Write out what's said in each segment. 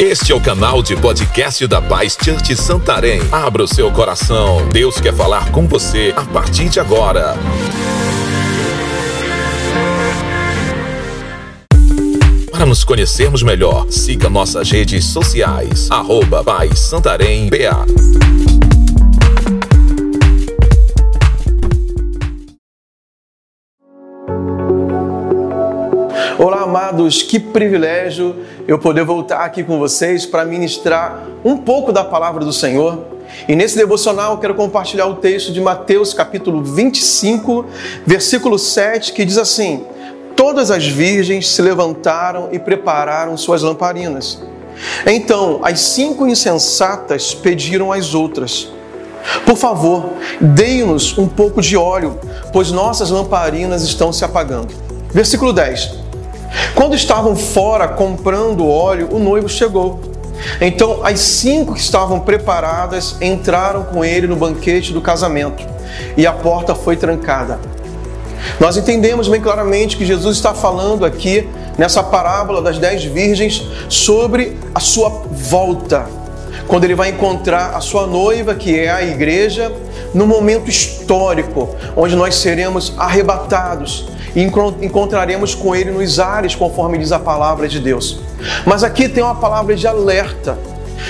Este é o canal de podcast da Paz Church Santarém. Abra o seu coração. Deus quer falar com você a partir de agora. Para nos conhecermos melhor, siga nossas redes sociais. Arroba Paz Santarém BA. Olá, amados, que privilégio eu poder voltar aqui com vocês para ministrar um pouco da palavra do Senhor. E nesse devocional eu quero compartilhar o texto de Mateus, capítulo 25, versículo 7, que diz assim: Todas as virgens se levantaram e prepararam suas lamparinas. Então, as cinco insensatas pediram às outras: Por favor, deem-nos um pouco de óleo, pois nossas lamparinas estão se apagando. Versículo 10. Quando estavam fora comprando óleo, o noivo chegou. Então as cinco que estavam preparadas entraram com ele no banquete do casamento e a porta foi trancada. Nós entendemos bem claramente que Jesus está falando aqui nessa parábola das dez virgens sobre a sua volta, quando ele vai encontrar a sua noiva, que é a igreja, no momento histórico onde nós seremos arrebatados e encontraremos com ele nos ares, conforme diz a palavra de Deus. Mas aqui tem uma palavra de alerta.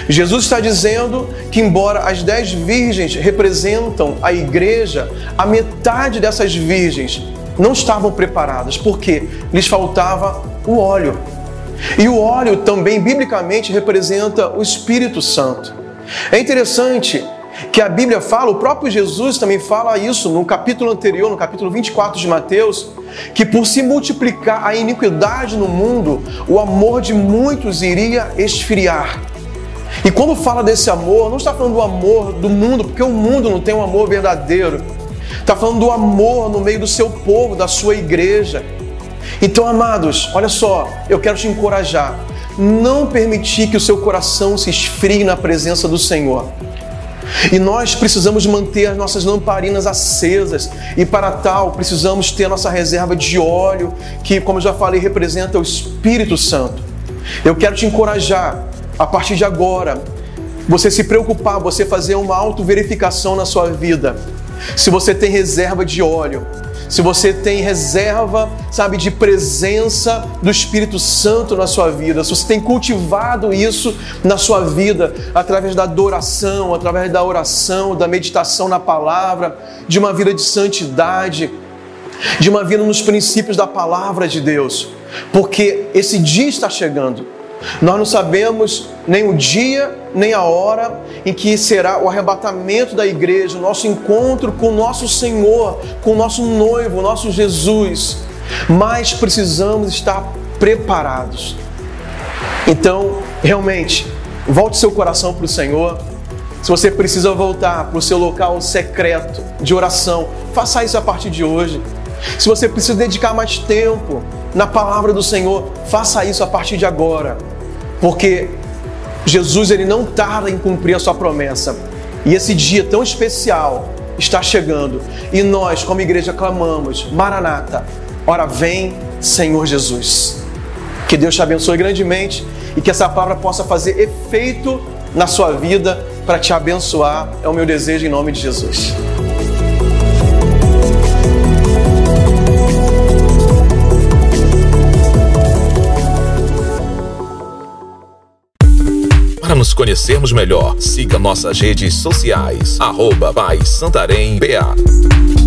Jesus está dizendo que, embora as dez virgens representam a igreja, a metade dessas virgens não estavam preparadas, porque lhes faltava o óleo. E o óleo também, biblicamente, representa o Espírito Santo. É interessante que a Bíblia fala, o próprio Jesus também fala isso no capítulo anterior, no capítulo 24 de Mateus, que por se multiplicar a iniquidade no mundo, o amor de muitos iria esfriar. E quando fala desse amor, não está falando do amor do mundo, porque o mundo não tem um amor verdadeiro. Está falando do amor no meio do seu povo, da sua igreja. Então, amados, olha só, eu quero te encorajar. Não permitir que o seu coração se esfrie na presença do Senhor. E nós precisamos manter as nossas lamparinas acesas, e para tal precisamos ter a nossa reserva de óleo, que, como já falei, representa o Espírito Santo. Eu quero te encorajar, a partir de agora, você se preocupar, você fazer uma autoverificação na sua vida. Se você tem reserva de óleo, se você tem reserva, sabe, de presença do Espírito Santo na sua vida, se você tem cultivado isso na sua vida através da adoração, através da oração, da meditação na palavra, de uma vida de santidade, de uma vida nos princípios da palavra de Deus, porque esse dia está chegando. Nós não sabemos nem o dia, nem a hora em que será o arrebatamento da igreja, o nosso encontro com o nosso Senhor, com o nosso noivo, o nosso Jesus. Mas precisamos estar preparados. Então, realmente, volte seu coração para o Senhor. Se você precisa voltar para o seu local secreto de oração, faça isso a partir de hoje. Se você precisa dedicar mais tempo na palavra do Senhor, faça isso a partir de agora. Porque Jesus ele não tarda em cumprir a sua promessa. E esse dia tão especial está chegando. E nós, como igreja, clamamos: Maranata, ora vem, Senhor Jesus. Que Deus te abençoe grandemente e que essa palavra possa fazer efeito na sua vida para te abençoar. É o meu desejo em nome de Jesus. Nos conhecermos melhor, siga nossas redes sociais. Arroba Paz Santarém BA.